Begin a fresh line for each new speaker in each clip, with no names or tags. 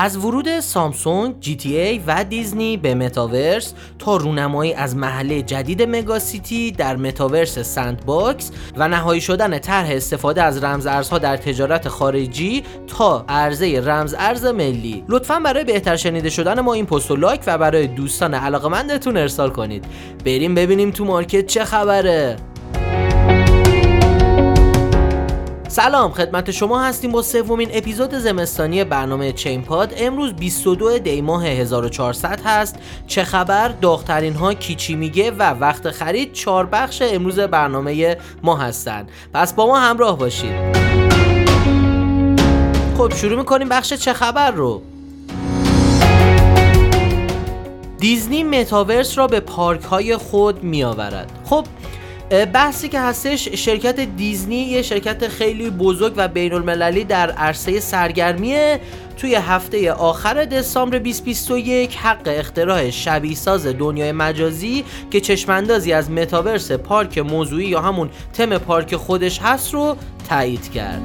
از ورود سامسونگ، GTA و دیزنی به متاورس تا رونمایی از محله جدید مگاسیتی در متاورس سند باکس و نهایی شدن طرح استفاده از رمز ارزها در تجارت خارجی تا عرضه رمز ارز ملی. لطفا برای بهتر شنیده شدن ما این پست و like و برای دوستان علاقمندتون ارسال کنید. بریم ببینیم تو market چه خبره. سلام خدمت شما هستیم با سومین اپیزود زمستانی برنامه چین پاد امروز 22 دی ماه 1400 هست. چه خبر؟ داغترین ها کیچی میگه و وقت خرید چهار بخش امروز برنامه ما هستن. پس با ما همراه باشید. خب شروع می‌کنیم بخش چه خبر رو. دیزنی متاورس را به پارک های خود می آورد خب بحثی که هستش شرکت دیزنی یه شرکت خیلی بزرگ و بین المللی در عرصه سرگرمیه. توی هفته آخر دسامبر 2021 حق اختراع شبیه ساز دنیای مجازی که چشماندازی از متاورس پارک موضوعی یا همون تم پارک خودش هست رو تایید کرد.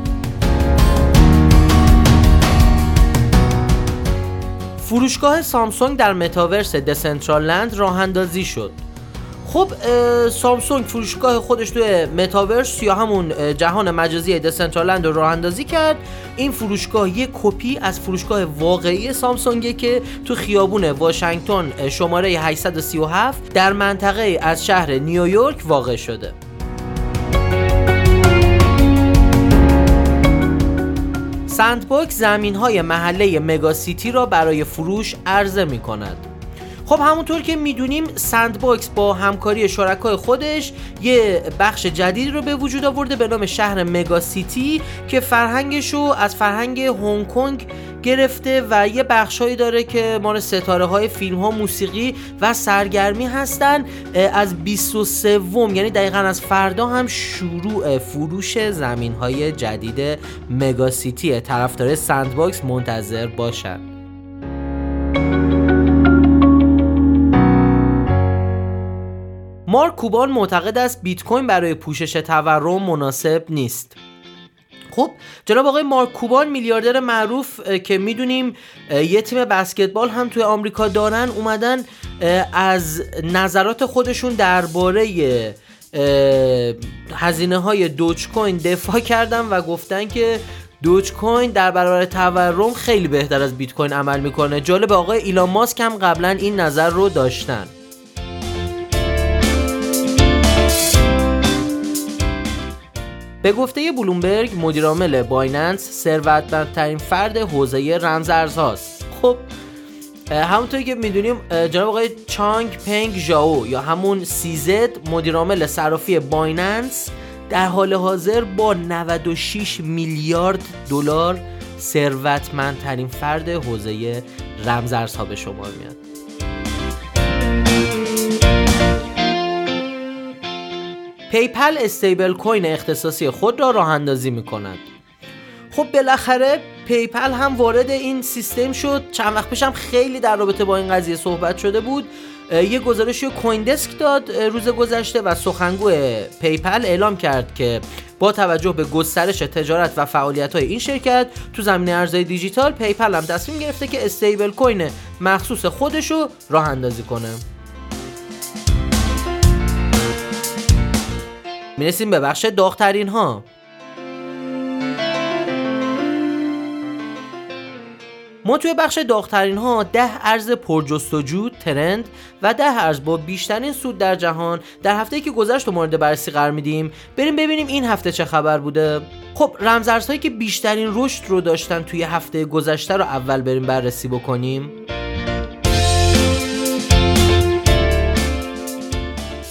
فروشگاه سامسونگ در متاورس دسنترال لند راه اندازی شد. خب سامسونگ فروشگاه خودش توی متاورس یا همون جهان مجازی Decentraland راه اندازی کرد. این فروشگاه یه کپی از فروشگاه واقعی سامسونگه که تو خیابون واشنگتن شماره 837 در منطقه از شهر نیویورک واقع شده. سندباکس زمین های محله مگاسیتی را برای فروش عرضه می کند خب همونطور که می‌دونیم باکس با همکاری شرکای خودش یه بخش جدیدی رو به وجود آورده به نام شهر مگا سیتی که فرهنگش رو از فرهنگ هنگ کنگ گرفته و یه بخشهایی داره که مال ستاره های فیلم ها موسیقی و سرگرمی هستن. از 23 یعنی دقیقا از فردا هم شروع فروش زمین های جدید مگا سیتی طرفدار باکس منتظر باشن. مارک کوبان معتقد است بیت کوین برای پوشش تورم مناسب نیست. خب جناب آقای مارک کوبان میلیاردر معروف که می‌دونیم یه تیم بسکتبال هم توی آمریکا دارن اومدن از نظرات خودشون درباره هزینه های دوج کوین دفاع کردن و گفتن که دوج کوین در برابر تورم خیلی بهتر از بیت کوین عمل می‌کنه. جالب آقای ایلان ماسک هم قبلا این نظر رو داشتن. به گفته بلومبرگ مدیرعامل بایننس ثروتمندترین فرد حوزه رمز ارزهاست. خب همونطوری که می‌دونیم جناب آقای چانگ پنگ ژائو یا همون CZ مدیرعامل صرافی بایننس در حال حاضر با 96 میلیارد دلار ثروتمندترین فرد حوزه رمزارزها به شمار میاد. PayPal stablecoin اختصاصی خود را راه اندازی می کند. خب بالاخره PayPal هم وارد این سیستم شد. چند وقت پیشم خیلی در رابطه با این قضیه صحبت شده بود. یه گزارشی CoinDesk داد روز گذشته و سخنگو PayPal اعلام کرد که با توجه به گسترش تجارت و فعالیت های این شرکت تو زمینه ارزهای دیجیتال PayPal هم تصمیم گرفته که stablecoin مخصوص خودش رو راه اندازی کنه. می‌رسیم به بخش داغترین ها ما توی بخش داغترین ها ده ارز پرجستجو trend و ده ارز با بیشترین سود در جهان در هفته که گذشت و مورد بررسی قرار میدیم. بریم ببینیم این هفته چه خبر بوده. خب رمزارزهایی که بیشترین رشد رو داشتن توی هفته گذشته رو اول بریم بررسی بکنیم.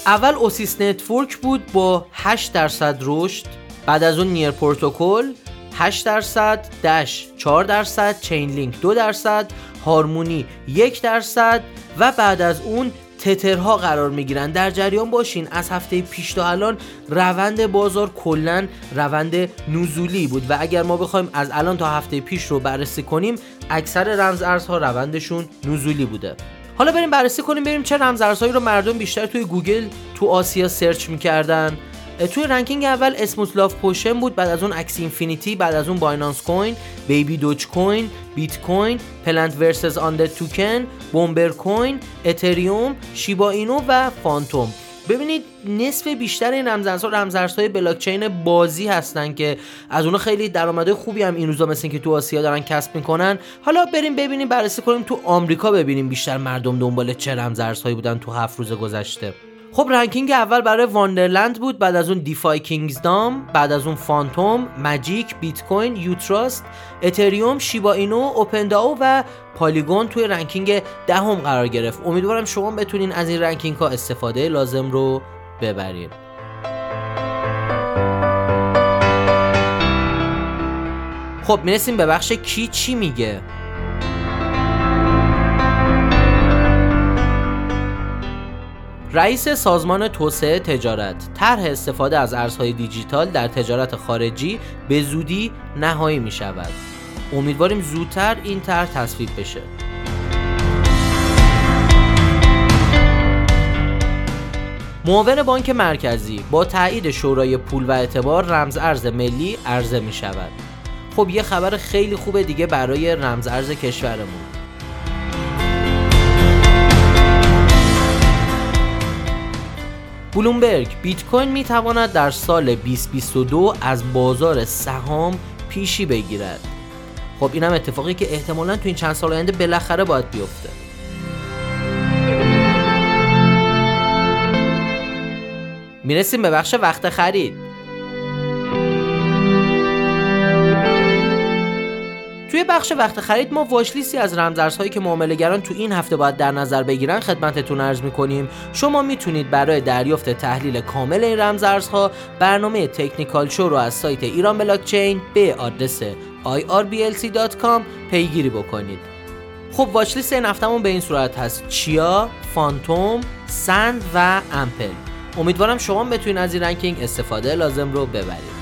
اول Oasis Network بود با 8 درصد رشد بعد از اون NEAR Protocol 8 درصد Dash 4 درصد Chainlink 2 درصد Harmony 1 درصد و بعد از اون تترها قرار می‌گیرن در جریان باشین. از هفته پیش تا الان روند بازار کلا روند نزولی بود و اگر ما بخوایم از الان تا هفته پیش رو بررسی کنیم اکثر رمز ارزها روندشون نزولی بوده. حالا بریم بررسی کنیم ببینیم چه رمزارزهایی رو مردم بیشتر توی گوگل تو آسیا search می‌کردن. توی ranking اول Smooth Love Potion بود بعد از اون Axie Infinity بعد از اون Binance Coin Baby Doge Coin بیت کوین Plant vs Undead Token Bomber Coin اتریوم شیبا اینو و Fantom. ببینید نصف بیشتر این رمزارزها رمزارزهای بلاکچین بازی هستن که از اونها خیلی درآمدهای خوبی هم این روزا مثل که تو آسیا دارن کسب می‌کنن. حالا بریم ببینیم بررسی کنیم تو آمریکا ببینیم بیشتر مردم دنبال چه رمزارزهایی بودن تو هفت روز گذشته. خب ranking اول برای Wonderland بود بعد از اون DeFi Kingdoms بعد از اون Fantom Magic بیت کوین UTrust اتریوم شیبا اینو OpenDAO و Polygon توی ranking دهم قرار گرفت. امیدوارم شما بتونین از این ranking ها استفاده لازم رو ببرین. خب می‌رسیم به بخش کی چی میگه. رئیس سازمان توسعه تجارت طرح استفاده از ارزهای دیجیتال در تجارت خارجی به زودی نهایی می شود. امیدواریم زودتر این طرح تصویب بشه. معاون بانک مرکزی با تایید شورای پول و اعتبار رمز ارز ملی عرضه می شود. خب یه خبر خیلی خوب دیگه برای رمز ارز کشورمون. بلومبرگ بیت کوین می تواند در سال 2022 از بازار سهام پیشی بگیرد. خب اینم اتفاقی که احتمالا تو این چند سال آینده بالاخره باید بیفته. می‌رسیم به بخش وقت خرید. توی بخش وقت خرید ما واچلیستی از رمزارزهایی که معاملهگران تو این هفته باید در نظر بگیرن خدمتتون عرض می‌کنیم. شما می‌تونید برای دریافت تحلیل کامل این رمزارزها برنامه Technical Show رو از سایت ایران بلاکچین به آدرس irblc.com پیگیری بکنید. خب watchlist این هفتهمون به این صورت هست. Chia، Fantom، SAND و AMPL. امیدوارم شما بتونید از این ranking استفاده لازم رو ببرید.